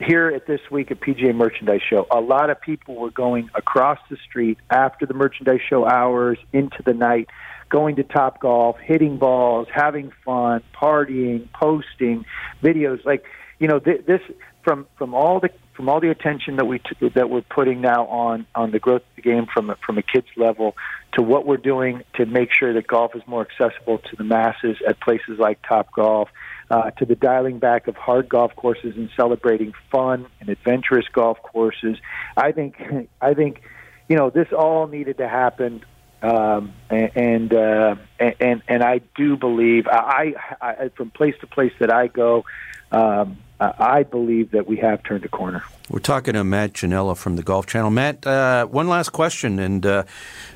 here at this week at PGA Merchandise Show, a lot of people were going across the street after the merchandise show hours into the night, going to Top Golf, hitting balls, having fun, partying, posting videos. Like you know, th- this from from all the from all the attention that we t- that we're putting now on on the growth of the game from a, from a kids level to what we're doing to make sure that golf is more accessible to the masses at places like Top Golf, uh, to the dialing back of hard golf courses and celebrating fun and adventurous golf courses. I think I think you know this all needed to happen. Um, and uh, and and I do believe I, I from place to place that I go, um, I believe that we have turned a corner. We're talking to Matt Ginella from the Golf Channel. Matt, uh, one last question, and uh,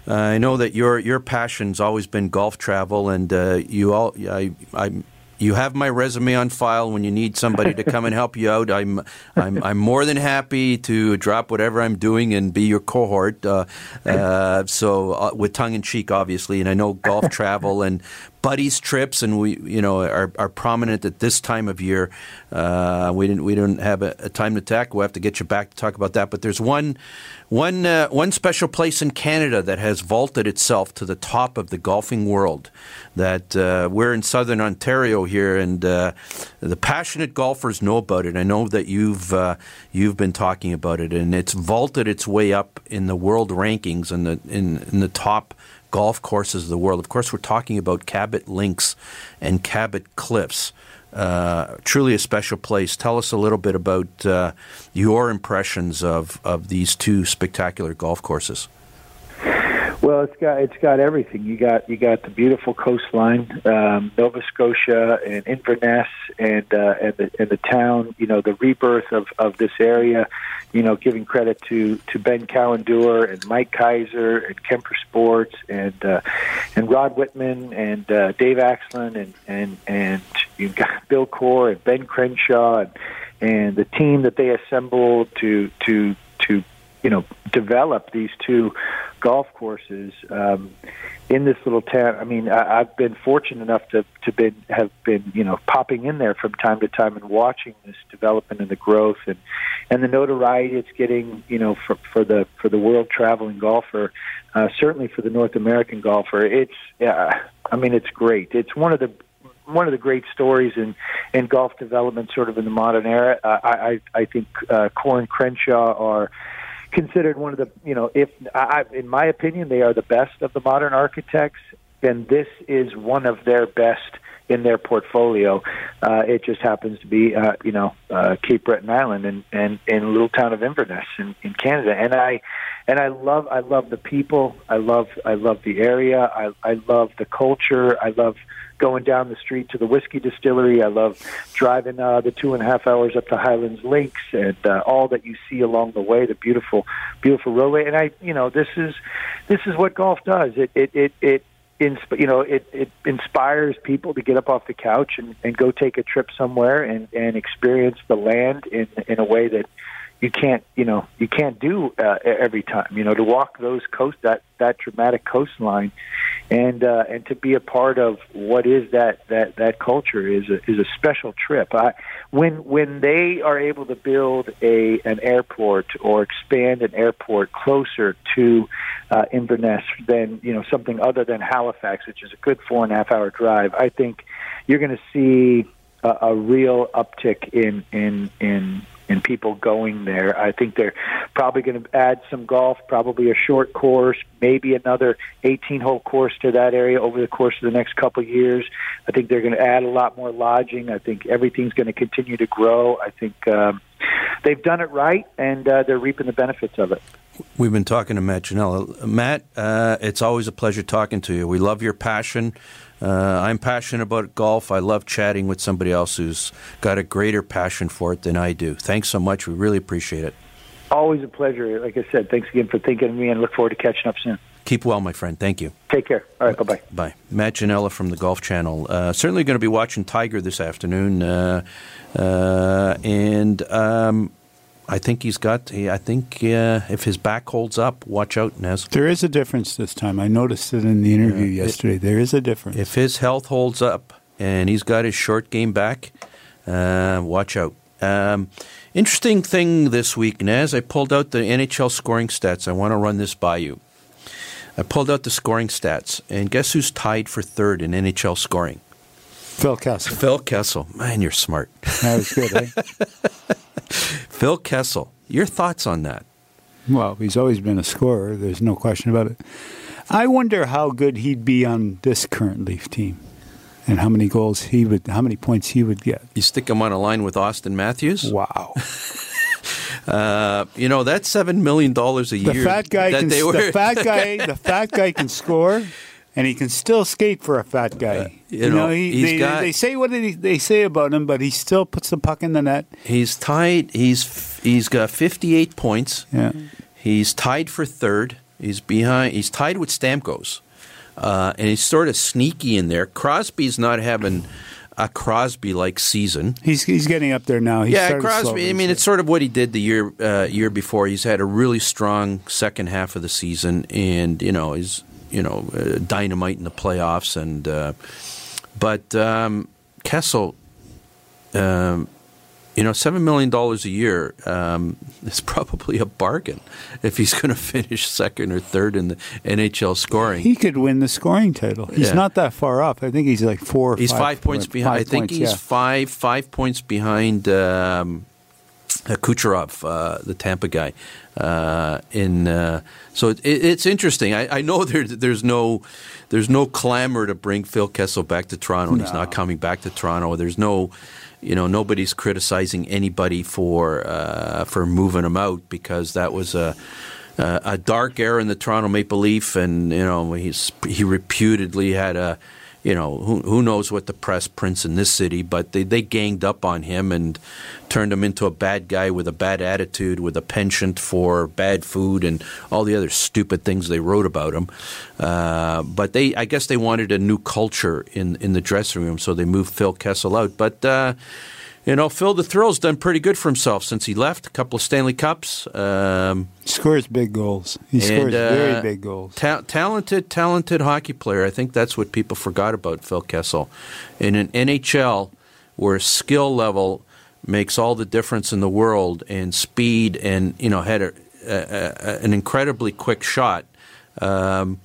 I know that your your passion's always been golf travel, and uh, you all I, I you have my resume on file when you need somebody to come and help you out. I'm I'm I'm more than happy to drop whatever I'm doing and be your cohort. Uh, uh, so uh, with tongue in cheek, obviously, and I know golf travel and buddies trips, and we you know are, are prominent at this time of year. Uh, we didn't we don't have a, a, time to talk. We'll have to get you back to talk about that. But there's one one uh, one special place in Canada that has vaulted itself to the top of the golfing world. That uh, we're in southern Ontario here, and uh, the passionate golfers know about it. I know that you've uh, you've been talking about it, and it's vaulted its way up in the world rankings and the in, in the top golf courses of the world. Of course, we're talking about Cabot Links and Cabot Cliffs. Uh, truly a special place. Tell us a little bit about uh, your impressions of, of these two spectacular golf courses. Well, it's got it's got everything. You got you got the beautiful coastline, um, Nova Scotia and Inverness, and uh, and the and the town. You know the rebirth of of this area. You know, giving credit to to Ben Cowan-Dewar and Mike Keiser and Kemper Sports and uh, and Rod Whitman and uh, Dave Axland and and and you got Bill Coore and Ben Crenshaw and and the team that they assembled to to to you know develop these two golf courses um, in this little town. I mean, I, I've been fortunate enough to to been have been you know popping in there from time to time and watching this development and the growth and and the notoriety it's getting. You know, for for the for the world traveling golfer, uh, certainly for the North American golfer. It's I mean, it's great. It's one of the one of the great stories in in golf development, sort of in the modern era. Uh, I I, think uh, Coore and Crenshaw are considered one of the you know if I, in my opinion they are the best of the modern architects then this is one of their best in their portfolio. Uh, it just happens to be uh, you know uh, Cape Breton Island and and in a little town of Inverness in, in Canada. And I and I love I love the people. I love I love the area. I I love the culture. I love going down the street to the whiskey distillery. I love driving uh, the two and a half hours up to Highlands Links and uh, all that you see along the way, the beautiful, beautiful roadway. And I, you know, this is this is what golf does. It it it it. Insp- you know, it, it inspires people to get up off the couch and, and go take a trip somewhere and, and experience the land in in a way that you can't you know you can't do uh, every time you know to walk those coast that that dramatic coastline and uh, and to be a part of what is that that that culture is a, is a special trip. I, when when they are able to build a an airport or expand an airport closer to uh, Inverness than you know something other than Halifax which is a good four and a half hour drive I think you're going to see a, a real uptick in in in and people going there. I think they're probably going to add some golf, probably a short course, maybe another 18 hole course to that area over the course of the next couple of years. I think they're going to add a lot more lodging. I think everything's going to continue to grow. I think um, they've done it right, and uh, they're reaping the benefits of it. We've been talking to Matt Ginella. Matt, uh, it's always a pleasure talking to you. We love your passion. Uh, I'm passionate about golf. I love chatting with somebody else who's got a greater passion for it than I do. Thanks so much. We really appreciate it. Always a pleasure. Like I said, thanks again for thinking of me and look forward to catching up soon. Keep well, my friend. Thank you. Take care. All right. Bye bye. Bye. Matt Ginella from the Golf Channel. Uh, certainly going to be watching Tiger this afternoon. Uh, uh and um, I think he's got. I think uh, if his back holds up, watch out, Naz. There is a difference this time. I noticed it in the interview yeah, yesterday. It, there is a difference. If his health holds up and he's got his short game back, uh, watch out. Um, interesting thing this week, Naz. I pulled out the NHL scoring stats. I want to run this by you. I pulled out the scoring stats, and guess who's tied for third in NHL scoring? Phil Kessel. Phil Kessel. Man, you're smart. That was good, eh? Phil Kessel, your thoughts on that? Well, he's always been a scorer. There's no question about it. I wonder how good he'd be on this current Leaf team, and how many goals he would, how many points he would get. You stick him on a line with Auston Matthews. Wow. Uh, you know that's seven million dollars a the year. Fat guy can, were... the fat guy, the fat guy can score, and he can still skate for a fat guy. Uh, you, you, know, know he, they, got, they, say what they say about him, but he still puts the puck in the net. He's tied. He's he's got fifty eight points. Yeah. He's tied for third. He's behind. He's tied with Stamkos, uh, and he's sort of sneaky in there. Crosby's not having a Crosby like season. He's he's getting up there now. Yeah, Crosby. I mean, it's sort of what he did the year uh, year before. He's had a really strong second half of the season, and you know he's you know, uh, dynamite in the playoffs. And uh, but um, Kessel, um, you know, seven million dollars a year um, is probably a bargain if he's going to finish second or third in the NHL scoring. He could win the scoring title. He's yeah. not that far off. I think he's like four. he's five, five points behind. Five I think points, he's yeah. five five points behind. Um, Kucherov, uh, the Tampa guy. Uh, in uh, so it, it's interesting. I, I know there, there's no there's no clamor to bring Phil Kessel back to Toronto. No. He's not coming back to Toronto. There's no you know nobody's criticizing anybody for uh, for moving him out because that was a a dark era in the Toronto Maple Leaf, and you know he's he reputedly had a you know, who, who knows what the press prints in this city, but they, they ganged up on him and turned him into a bad guy with a bad attitude, with a penchant for bad food and all the other stupid things they wrote about him. Uh, but they, I guess they wanted a new culture in, in the dressing room, so they moved Phil Kessel out. But, uh, you know, Phil the Thrill's done pretty good for himself since he left. A couple of Stanley Cups. Um, scores big goals. He scores uh, very big goals. ta- talented, talented hockey player. I think that's what people forgot about Phil Kessel. In an NHL, where skill level makes all the difference in the world, and speed, and you know, had a, a, a, an incredibly quick shot. Um,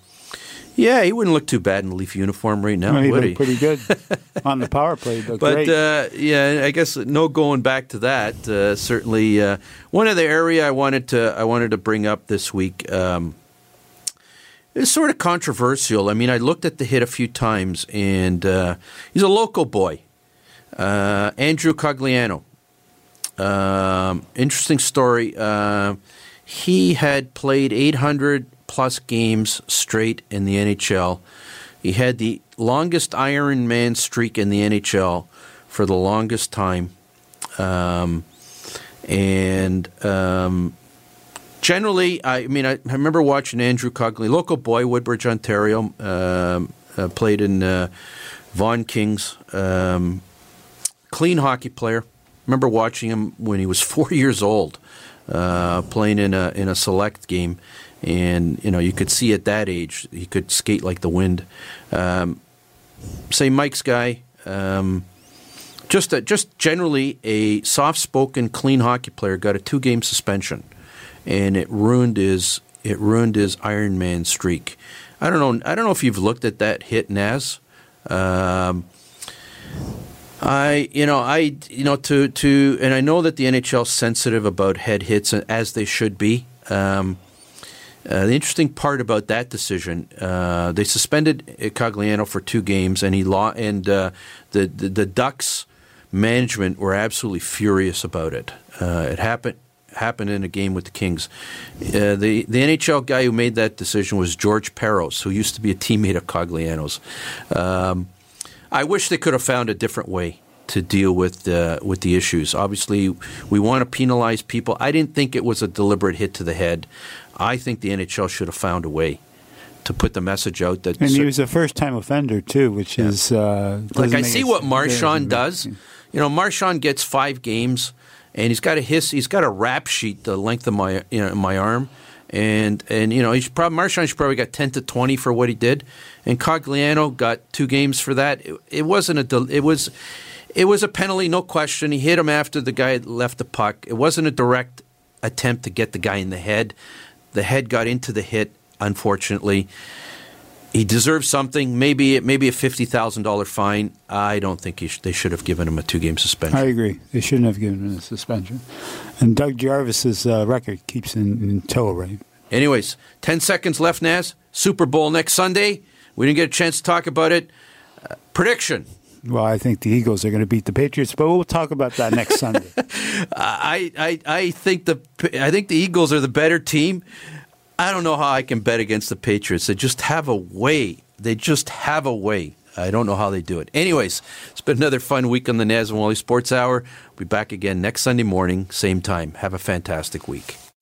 yeah, he wouldn't look too bad in a Leaf uniform right now, Well, he would he? pretty good on the power play. But, But uh, yeah, I guess no going back to that. Uh, certainly, uh, one other area I wanted to I wanted to bring up this week um, is sort of controversial. I mean, I looked at the hit a few times, and uh, he's a local boy, uh, Andrew Cogliano. Um, interesting story. Uh, he had played 800 plus games straight in the NHL. He had the longest Iron Man streak in the NHL for the longest time. Um, and um, generally, I, mean, I, I remember watching Andrew Cogley, local boy, Woodbridge, Ontario, um, uh, played in uh, Vaughan Kings, um, clean hockey player. Remember watching him when he was four years old, uh, playing in a in a select game, and you know you could see at that age he could skate like the wind. Um, say Mike's guy, um, just a, just generally a soft spoken, clean hockey player got a two game suspension, and it ruined his it ruined his Iron Man streak. I don't know. I don't know if you've looked at that hit, Naz. Um, I, you know, I, you know, to to, and I know that the NHL sensitive about head hits, as they should be. Um, uh, the interesting part about that decision, uh, they suspended Cogliano for two games, and he law and uh, the, the the Ducks management were absolutely furious about it. Uh, it happened happened in a game with the Kings. Uh, the the NHL guy who made that decision was George Parros, who used to be a teammate of Cogliano's. Um, I wish they could have found a different way to deal with the with the issues. Obviously, we want to penalize people. I didn't think it was a deliberate hit to the head. I think the NHL should have found a way to put the message out that and he was a first-time offender too, which is uh, like I see what Marchand does. You know, Marchand gets five games, and he's got a his he's got a rap sheet the length of my you know my arm, and and you know he's probably Marchand's probably got ten to twenty for what he did, and Cogliano got two games for that. It, it wasn't a del- it was. It was a penalty, no question. He hit him after the guy left the puck. It wasn't a direct attempt to get the guy in the head. The head got into the hit, unfortunately he deserves something. Maybe maybe a fifty thousand dollar fine. I don't think he sh- they should have given him a two game suspension. I agree. They shouldn't have given him a suspension. And Doug Jarvis's uh, record keeps in, in tow, right? Anyways, ten seconds left. Naz Super Bowl next Sunday. We didn't get a chance to talk about it. Uh, prediction. Well, I think the Eagles are going to beat the Patriots, but we'll talk about that next Sunday. I, I I think the I think the Eagles are the better team. I don't know how I can bet against the Patriots. They just have a way. They just have a way. I don't know how they do it. Anyways, it's been another fun week on the Naz and Wally Sports Hour. We'll be back again next Sunday morning, same time. Have a fantastic week.